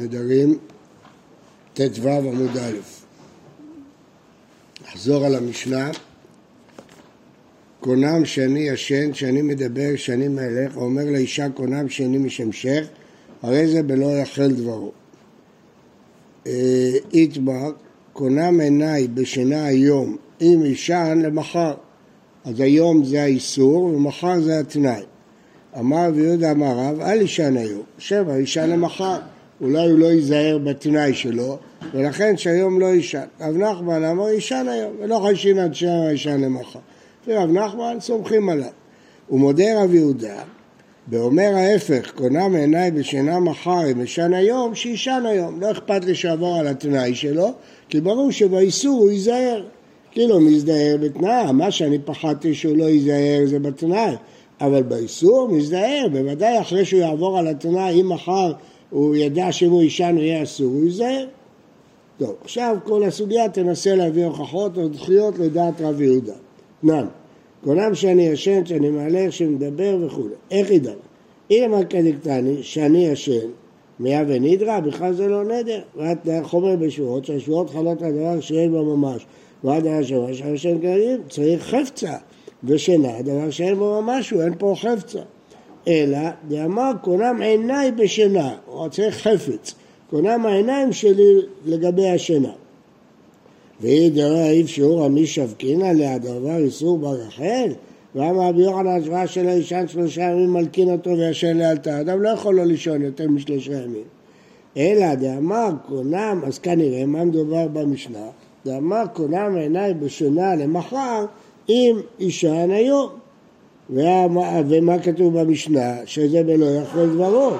נדרים ט"ו עמוד א'. נחזור על המשנה. קונם שאני ישן, שאני מדבר, שאני מלך, אומר לאישה קונם שאני משמשך, הרי זה בלא יחל דברו. איתמר, קונם עיניי בשינה היום, אם ישן למחר. אז היום זה האיסור ומחר זה התנאי. אמר רבי יהודה אמר רב, אל ישן היום, שבע ישן למחר. אולי הוא לא ייזהר בתנאי שלו, ולכן שהיום לא יישן. רב נחמן אמר יישן היום, ולא חיישין עד שעה יישן למחר. ורב נחמן סומכים עליו. ומודה רב יהודה, ואומר ההפך, קונה מעיניי בשינה מחר אם ישן היום, שישן היום. לא אכפת לי שעבור על התנאי שלו, כי ברור שבאיסור הוא ייזהר. כאילו מזדהר בתנאי, מה שאני פחדתי שהוא לא ייזהר זה בתנאי, אבל באיסור מזדהר, בוודאי אחרי שהוא יעבור על התנאי, אם מחר הוא ידע שאם הוא יישן הוא יהיה אסור, הוא ייזהר. טוב, עכשיו כל הסוגיה תנסה להביא הוכחות או דחיות לדעת רב יהודה. נעם, קונם שאני ישן, שאני מהלך, שמדבר וכולי. איך ידע? אם כדקטני, שאני ישן, מיה ונידרא, בכלל זה לא נדר. ואת חומר בשבועות, שהשבועות חלות על דבר שיש בו ממש. ועד היה שבוע שהישן כדין, צריך חפצה. ושינה, דבר שאין בו משהו, אין פה חפצה. אלא, דאמר קונם עיניי בשינה, או צריך חפץ, קונם העיניים שלי לגבי השינה. והיא דרא איב שיעור עמי שבקינא להדבר איסור ברחל, ואמר רבי יוחנן השוואה של הישן שלושה ימים מלקין אותו וישן לאלתר, אדם לא יכול לא לישון יותר משלושה ימים. אלא דאמר קונם, אז כנראה מה מדובר במשנה? דאמר קונם עיניי בשינה למחר אם ישן היום. ומה, ומה כתוב במשנה? שזה בלא יכול דברו.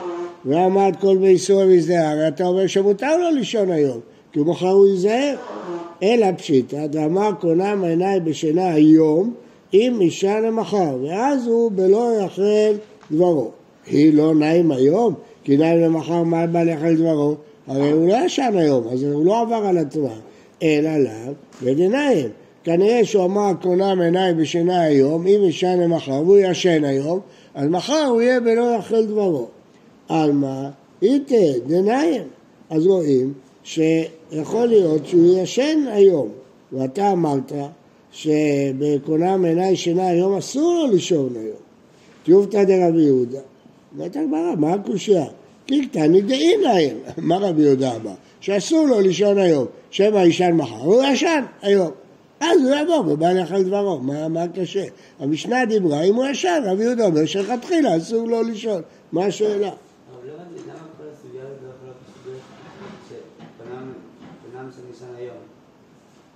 ועמד כל באיסור המזדהר, אתה אומר שמותר לו לישון היום, כי מחר הוא ייזהר. אלא פשיטא, דאמר קונם עיניי בשינה היום, אם ישן למחר, ואז הוא בלא יחל דברו. היא לא נעים היום, כי נעים למחר מה בא לאכל דברו? הרי הוא לא ישן היום, אז הוא לא עבר על התנועה. אלא לאו ודניים. כנראה שהוא אמר קונם עיניי בשינה היום, אם ישן למחר והוא ישן היום, אז מחר הוא יהיה בלא יחל דברו. על מה? איתה, דניים. אז רואים שיכול להיות שהוא ישן היום, ואתה אמרת שבקונם עיניי שינה היום אסור לו לישון היום. תיובתא דרבי יהודה. אומרת הגמרא, מה הקושייה? קלקתני דאין להם. מה רבי יהודה אמר? שאסור לו לישון היום, שמא ישן מחר, הוא ישן היום. אז הוא יבוא ובא לאכל דברו, מה, מה קשה? המשנה דיברה, אם הוא ישן, רבי יהודה אומר שלכתחילה אסור לו לישון, מה השאלה?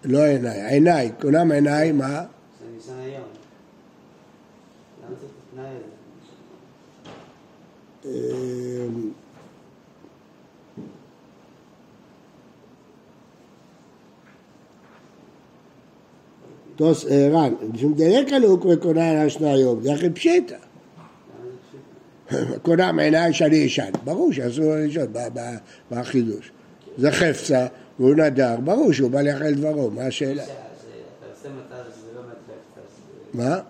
לא עיניי, עיניי, כולם עיניי, מה? שאני ישן היום. למה צריך את התנאי הזה? אמ, תוס ערן, משום דלק הלוק וקונה על השנה היום, זה הכי פשיטה. קונה מעיניי שאני ישן, ברור שאסור לו לישון, מה- החידוש? זה חפצה, והוא נדר, ברור שהוא בא לאכל דברו, מה השאלה? לא אז מה? לא.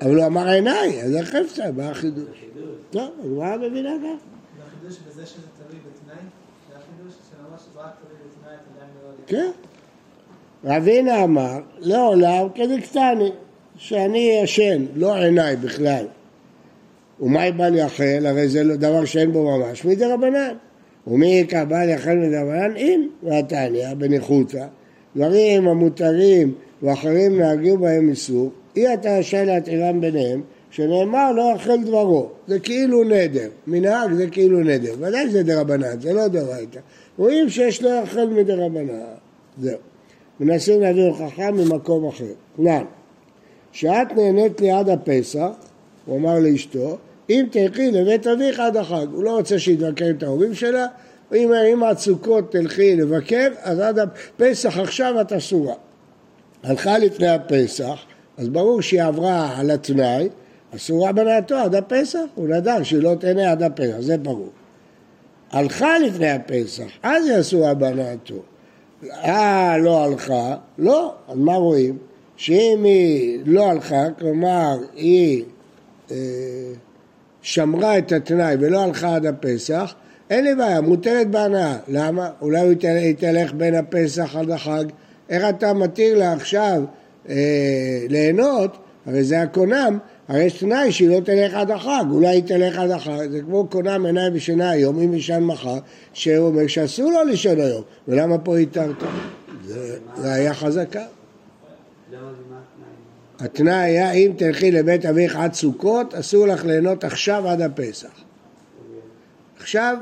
אבל הוא אמר עיניי, אז זה חפצה, מה החידוש? חידוש. טוב, אז מה מבינה ככה? והחידוש בזה שזה תלוי בתנאי? זה החידוש שממש זה רק תלוי בתנאי, אתה עדיין לא... כן. רבינה אמר, לעולם כדקטני, שאני ישן, לא עיניי בכלל. ומה בא ליחל? הרי זה לא דבר שאין בו ממש, מדי רבנן. ומי יקרא בא מדי רבנן? אין, והתניא בניחותא. דברים המותרים ואחרים נהגו בהם איסור, אי אתה רשאי להתירם ביניהם, שנאמר לא יאכל דברו. זה כאילו נדר. מנהג זה כאילו נדר. ודאי זה דרבנן, זה לא דרייתא. רואים שיש לא יאכל מדי רבנן. זהו. מנסים להביא הוכחה ממקום אחר. נען, שאת נהנית ליד הפסח, הוא אמר לאשתו, אם תלכי לבית אביך עד החג. הוא לא רוצה שיתבקר את ההורים שלה, אם, אם הסוכות תלכי לבקר, אז עד הפסח עכשיו את אסורה. הלכה לפני הפסח, אז ברור שהיא עברה על התנאי, אסורה בנאתו עד הפסח, הוא נדר שהיא לא תהנה עד הפסח, זה ברור. הלכה לפני הפסח, אז היא אסורה בנאתו. אה, לא הלכה, לא, אז מה רואים? שאם היא לא הלכה, כלומר היא אה, שמרה את התנאי ולא הלכה עד הפסח, אין לי בעיה, מוטלת בהנאה. למה? אולי יתל- יתהלך בין הפסח עד החג. איך אתה מתיר לה עכשיו אה, ליהנות? הרי זה הקונם, הרי יש תנאי שהיא לא תלך עד החג, אולי היא תלך עד החג. זה כמו קונם עיניים ושינה היום, אם ישן מחר, שהוא אומר שאסור לו לישון היום. ולמה פה התרת? זה חזקה. לא יודעים מה התנאי. היה אם תלכי לבית אביך עד סוכות, אסור לך ליהנות עכשיו עד הפסח. עכשיו,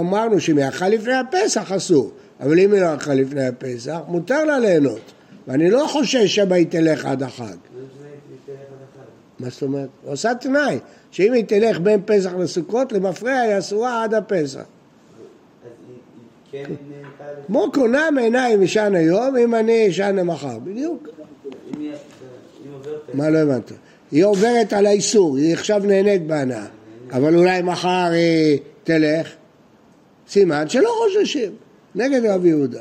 אמרנו שאם היא הלכה לפני הפסח אסור, אבל אם היא לא הלכה לפני הפסח, מותר לה ליהנות. ואני לא חושש שבה היא תלך עד החג. לא משנה אם תלך עד החג. מה זאת אומרת? הוא עושה תנאי, שאם היא תלך בין פסח לסוכות, למפרע היא אסורה עד הפסח. כן לזה? כמו קונה מעיניים ישן היום, אם אני אשן למחר. בדיוק. מה לא הבנת? היא עוברת על האיסור, היא עכשיו נהנית בהנאה, אבל אולי מחר היא תלך, סימן שלא חוששים, נגד רבי יהודה.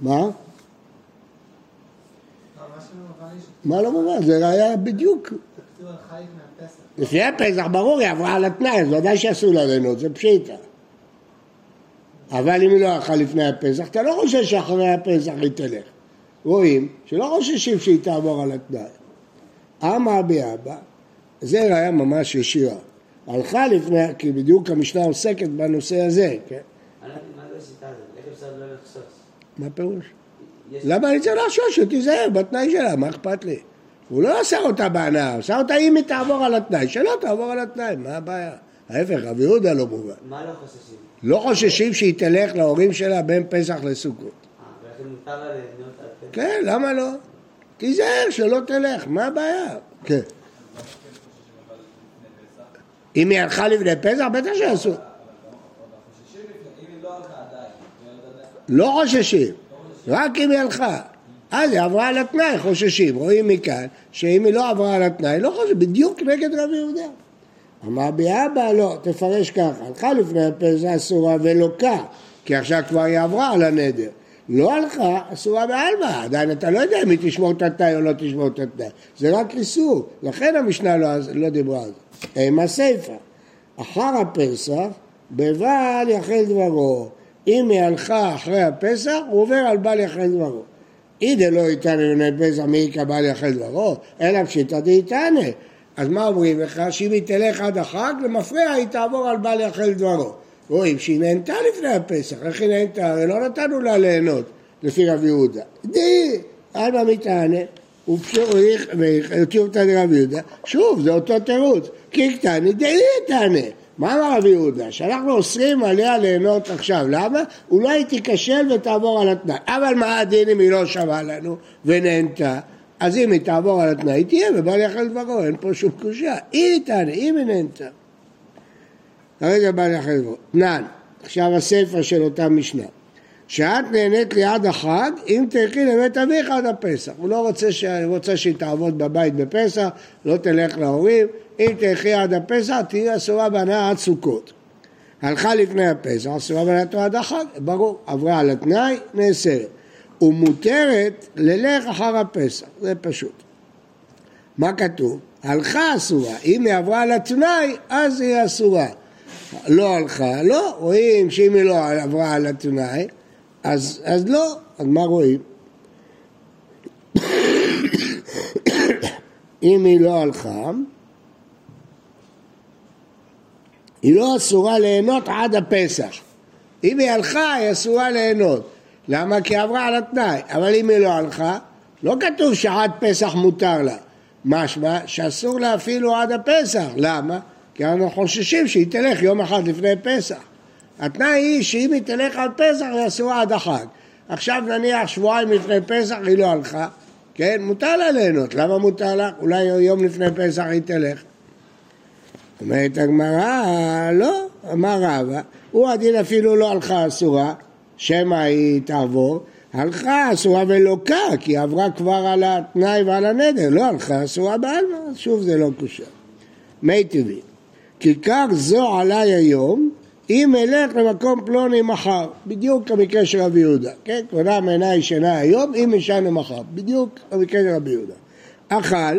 מה? לא, מה לא מובן? זה היה בדיוק. לפני הפסח, ברור, היא עברה על התנאי, אז ודאי שאסור לה ליהנות, זה פשיטה. אבל אם היא לא הלכה לפני הפסח, אתה לא חושב שאחרי הפסח היא תלך. רואים שלא חוששים שהיא תעבור על התנאי. אמר ביאבא, זה ראיה ממש ישירה. הלכה לפני, כי בדיוק המשנה עוסקת בנושא הזה, כן? מה לא לחשוש? מה פירוש? למה אני צריך לחשוש? שתיזהר בתנאי שלה, מה אכפת לי? הוא לא עשה אותה בהנאה, עשה אותה אם היא תעבור על התנאי, שלא תעבור על התנאי, מה הבעיה? ההפך, רבי יהודה לא מובן. מה לא חוששים? לא חוששים שהיא תלך להורים שלה בין פסח לסוכות. אה, ולכן מותר לה ליהנות עד פסח? כן, למה לא? תיזהר שלא תלך, מה הבעיה? כן. אם היא הלכה לפני פסח, בטח שאסור. לא חוששים, רק אם היא הלכה. אז היא עברה על התנאי, חוששים. רואים מכאן שאם היא לא עברה על התנאי, לא חוששים, בדיוק נגד רבי יהודה. אמר ביאבא, לא, תפרש ככה, הלכה לפני הפסח אסורה ולוקה, כי עכשיו כבר היא עברה על הנדר. לא הלכה, אסורה בעלמא, עדיין אתה לא יודע אם היא תשמור את התנאי או לא תשמור את התנאי, זה רק איסור, לכן המשנה לא, לא דיברה על זה. עם הסיפא, אחר הפסח, בבל יחל דברו, אם היא הלכה אחרי הפסח, הוא עובר על בל יחל דברו. אידה לא יתענה לבני פסח מי יקבל יחל דברו, אלא פשיטא דייתנה. אז מה אומרים לך? שאם היא תלך עד החג, למפרע היא תעבור על בל יחל דברו. רואים שהיא נהנתה לפני הפסח, איך היא נהנתה? הרי לא נתנו לה ליהנות, לפי רבי יהודה. די, עלמא מתענה, והותירו אותה לרבי יהודה, שוב, זה אותו תירוץ, כי קטני די תענה. מה אמר רבי יהודה? שאנחנו אוסרים עליה ליהנות עכשיו, למה? אולי היא תיכשל ותעבור על התנאי. אבל מה הדין אם היא לא שווה לנו ונהנתה? אז אם היא תעבור על התנאי, היא תהיה ובל יחל דברו, אין פה שום קושייה. היא תענה, אם היא נהנתה. הרגע בל יחל דברו. תנן, עכשיו הסיפא של אותה משנה. שאת נהנית ליד החג, אם תלכי לבית אביך עד הפסח. הוא לא רוצה, ש... רוצה שהיא תעבוד בבית בפסח, לא תלך להורים. אם תלכי עד הפסח, תהיי אסורה בהנאה עד סוכות. הלכה לפני הפסח, אסורה בהנאתו עד החג, ברור, עברה על התנאי, נאסרת. ומותרת ללך אחר הפסח, זה פשוט. מה כתוב? הלכה אסורה, אם היא עברה על התנאי, אז היא אסורה. לא הלכה, לא, רואים שאם היא לא עברה על התנאי, אז, אז לא, אז מה רואים? אם היא לא הלכה, היא לא אסורה ליהנות עד הפסח. אם היא הלכה, היא אסורה ליהנות. למה? כי עברה על התנאי. אבל אם היא לא הלכה, לא כתוב שעד פסח מותר לה. משמע שאסור לה אפילו עד הפסח. למה? כי אנחנו חוששים שהיא תלך יום אחד לפני פסח. התנאי היא שאם היא תלך על פסח היא אסורה עד החג. עכשיו נניח שבועיים לפני פסח היא לא הלכה, כן? מותר לה ליהנות. למה מותר לה? אולי יום לפני פסח היא תלך. אומרת הגמרא, לא, אמר רבא, הוא הדין אפילו לא הלכה אסורה, שמא היא תעבור, הלכה אסורה ולוקה, כי היא עברה כבר על התנאי ועל הנדר, לא הלכה אסורה בעלמא, שוב זה לא קושר. מי טבעי, כיכר זו עליי היום, אם אלך למקום פלוני מחר, בדיוק המקרה של רבי יהודה, כן? כבודה מעיניי ישנה היום, אם ישן למחר, בדיוק המקרה של רבי יהודה. אכל,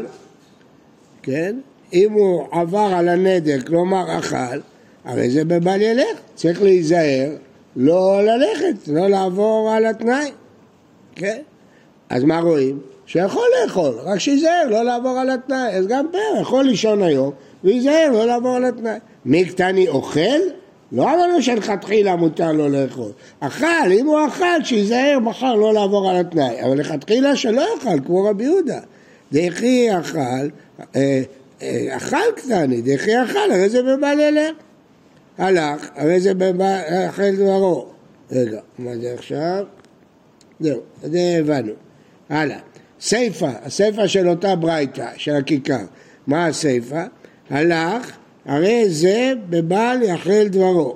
כן? אם הוא עבר על הנדר, כלומר אכל, הרי זה בבל ילך, צריך להיזהר לא ללכת, לא לעבור על התנאי, כן? אז מה רואים? שיכול לאכול, רק שייזהר לא לעבור על התנאי. אז גם פה יכול לישון היום וייזהר לא לעבור על התנאי. מי קטני אוכל? לא אמרנו שלכתחילה מותר לו לאכול. אכל, אם הוא אכל, שייזהר מחר לא לעבור על התנאי. אבל לכתחילה שלא יאכל, כמו רבי יהודה. דכי אכל, אה, אה, אכל קטני, דכי אכל, הרי זה בבעל ילך. הלך, הרי זה בבעל, אכל דברו. רגע, מה זה עכשיו? זהו, זה הבנו. הלאה. סיפה, הסיפה של אותה ברייתא, של הכיכר. מה הסיפה? הלך, הרי זה בבעל יאכל דברו.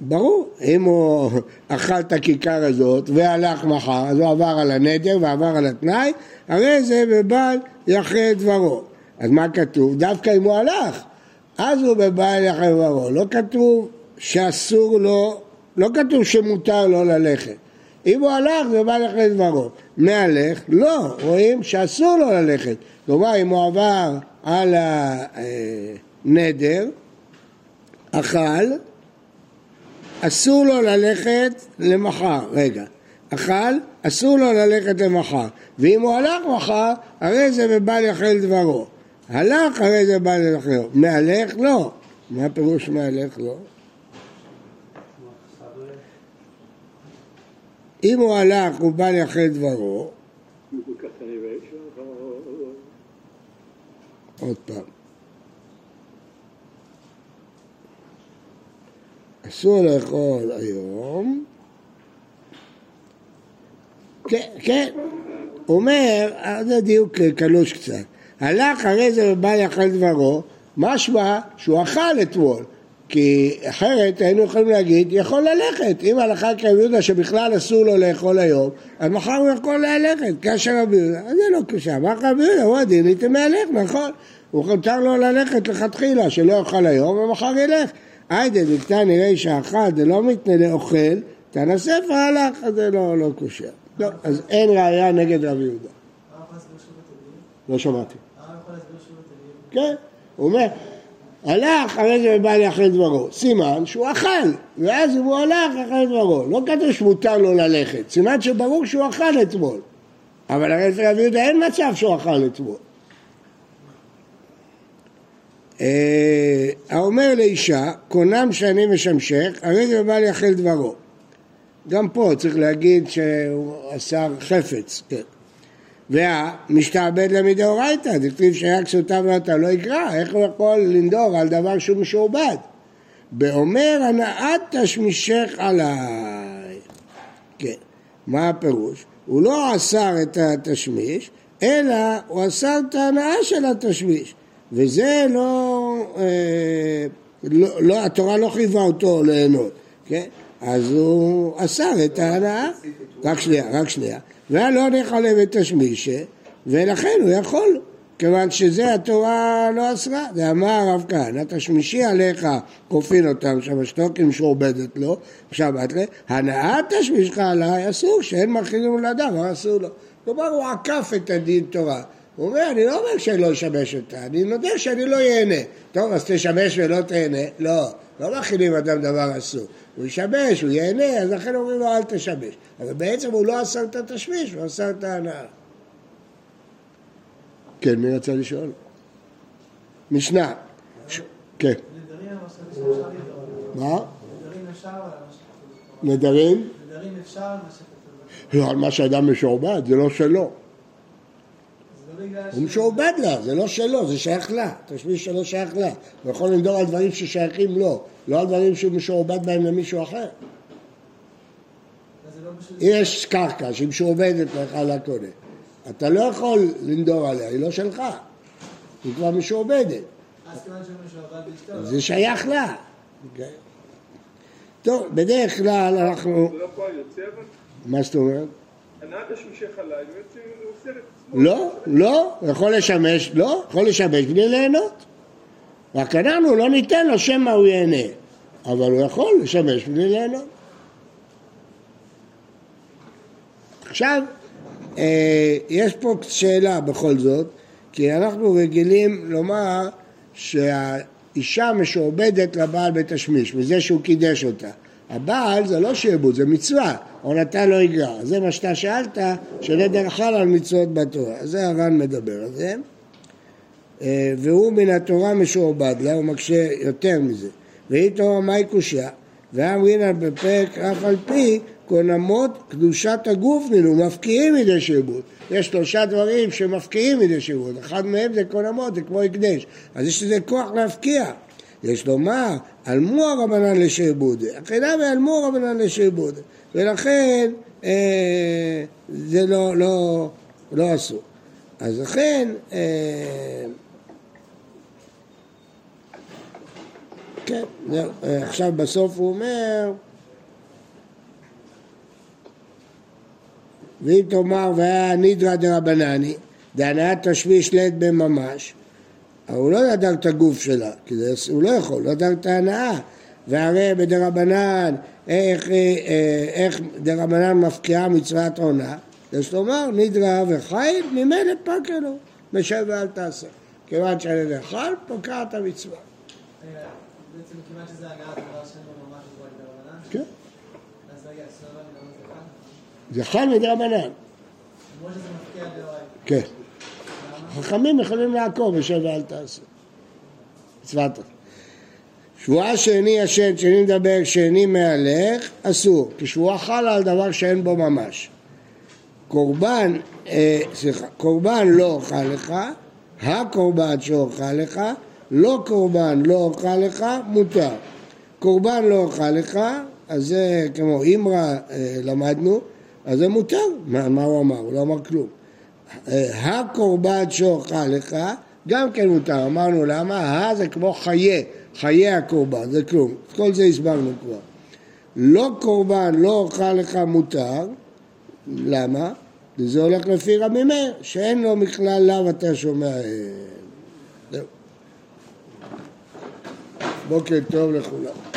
ברור, אם הוא אכל את הכיכר הזאת והלך מחר, אז הוא עבר על הנדר ועבר על התנאי, הרי זה בבעל יאכל דברו. אז מה כתוב? דווקא אם הוא הלך, אז הוא בבעל יאכל דברו. לא כתוב שאסור לו, לא כתוב שמותר לו ללכת. אם הוא הלך זה בא ללכת לדברו. מהלך, לא, רואים שאסור לו ללכת. כלומר, אם הוא עבר על הנדר, אכל, אסור לו ללכת למחר. רגע, אכל, אסור לו ללכת למחר. ואם הוא הלך מחר, הרי זה בבל יחל דברו. הלך, הרי זה בא ללכת. מהלך, לא. מה הפירוש מהלך? לא. אם הוא הלך הוא בא לאחרי דברו, עוד פעם. אסור לאכול היום. כן, כן. אומר, זה דיוק קלוש קצת. הלך הרי זה ובא לאכל דברו, משמע שהוא אכל אתמול. כי אחרת היינו יכולים להגיד, יכול ללכת. אם הלכה כרבי יהודה שבכלל אסור לו לאכול היום, אז מחר הוא יכול ללכת, כאשר רבי יהודה, אז זה לא קשה. אמר רבי יהודה, הוא הדין איתי מהלך, נכון. הוא מותר לו ללכת לכתחילה, שלא יאכל היום ומחר ילך. היידה דקתא נראה שאחד זה לא מתנה לאוכל, תנא ספר הלך, אז זה לא, לא קשה. לא, אז אין ראייה נגד רבי יהודה. לא שמעתי. כן, הוא אומר, הלך, הרי זה בא לאכל דברו. סימן שהוא אכל, ואז אם הוא הלך, אכל דברו. לא כתוב שמותר לו ללכת, סימן שברור שהוא אכל אתמול. אבל הרי אצל רבי יהודה אין מצב שהוא אכל אתמול. אה, האומר לאישה, קונם שאני משמשך, הרי זה בא לאכל דברו. גם פה צריך להגיד שהוא אסר חפץ, כן. והמשתעבד למדאורייתא, דכתיב שהיה כסותיו ואתה לא יקרא, איך הוא יכול לנדור על דבר שהוא משועבד? באומר הנאת תשמישך עליי. כן, מה הפירוש? הוא לא אסר את התשמיש, אלא הוא אסר את ההנאה של התשמיש. וזה לא, אה, לא, לא, התורה לא חייבה אותו ליהנות, כן? אז הוא אסר את ההנאה. רק שנייה, רק שנייה. והלא נחלב את השמישה, ולכן הוא יכול, כיוון שזה התורה לא אסרה. זה אמר הרב כהנא, תשמישי עליך כופין אותם שמשתוק עם שעובדת לו, עכשיו את לה, הנעת תשמישך עליי אסור, שאין מכינים לאדם, אסור לו. כלומר הוא עקף את הדין תורה. הוא אומר, אני לא אומר שאני לא אשמש אותה, אני נודה שאני לא ייהנה. טוב, אז תשמש ולא תהנה. לא, לא מכינים אדם דבר אסור. הוא ישמש, הוא ייהנה, אז לכן אומרים לו אל תשמש. אבל בעצם הוא לא אסר את התשמיש, הוא אסר את ההנאה. כן, מי רצה לשאול? משנה. כן. מה? נדרים? נדרים אפשר על מה שכתוב. לא, על מה שאדם משועבד, זה לא שלו. לא הוא משועבד לה, זה לא שלו, זה שייך לה. תשמיש שלו שייך לה. הוא יכול לנדור על דברים ששייכים לו, לא על דברים שהוא משועבד בהם למישהו אחר. יש קרקע שהיא משועבדת לך על הקונה, אתה לא יכול לנדור עליה, היא לא שלך, היא כבר משועבדת. זה שייך לה. טוב, בדרך כלל אנחנו... מה זאת אומרת? לא, לא, יכול לשמש, לא, יכול לשמש בלי ליהנות. רק אנחנו לא ניתן לו שמא הוא ייהנה, אבל הוא יכול לשמש בלי ליהנות. עכשיו, אה, יש פה שאלה בכל זאת, כי אנחנו רגילים לומר אישה משועבדת לבעל בתשמיש, מזה שהוא קידש אותה. הבעל זה לא שעבוד, זה מצווה, או נתן לו יגרע. זה מה שאתה שאלת, שנדר חל על מצוות בתורה. זה הר"ן מדבר על זה. אה, והוא מן התורה משועבד לה, הוא מקשה יותר מזה. והיא תורה מהי קושייה? ואמרינן בפרק אף על פי קונמות קדושת הגוף נינו, מפקיעים מידי שעבוד. יש שלושה דברים שמפקיעים מידי שעבוד, אחד מהם זה קונמות, זה כמו הקדש. אז יש לזה כוח להפקיע. יש לומר, עלמו הרבנן לשעבוד, אחינה ועלמו הרבנן לשעבוד. ולכן אה, זה לא, לא, לא אסור. אז לכן, אה, כן, אה, עכשיו בסוף הוא אומר ואם תאמר והיה נידרא דרבנני, דהנאת תשמיש לית בממש, הוא לא ידר את הגוף שלה, כי זה, הוא לא יכול, לא ידר את ההנאה. והרי בדרבנן, איך, אה, איך דרבנן מפקיעה מצוות עונה, יש לומר נידרא וחי, ממילא פקה לו, משב ואל תעשה. כיוון שאני ידי חל, פוקעת המצווה. בעצם מכיוון שזה הגעת דבר שאין לו ממש זה רק דרבנן, כן. אז רגע, סבבה, למה זה חל? זה חל מדרבנן. למרות שזה מפקיע דאורייתא. כן. חכמים יכולים לעקוב, יושב ואל תעשה. מצוות. שבועה שאיני ישן, שאיני מדבר, שאיני מהלך, אסור. כי שבועה חלה על דבר שאין בו ממש. קורבן, אה, סליחה, קורבן לא אוכל לך, הקורבן שאוכל לך, לא קורבן לא אוכל לך, מותר. קורבן לא אוכל לך, אז זה כמו אימרה אה, למדנו, אז זה מותר. מה, מה הוא אמר? הוא לא אמר כלום. הקורבן שאוכל לך, גם כן מותר. אמרנו למה? ה זה כמו חיי, חיי הקורבן, זה כלום. את כל זה הסברנו כבר. לא קורבן, לא אוכל לך מותר, למה? וזה הולך לפי רבי מאיר, שאין לו מכלל לאו אתה שומע. אה. בוקר טוב לכולם.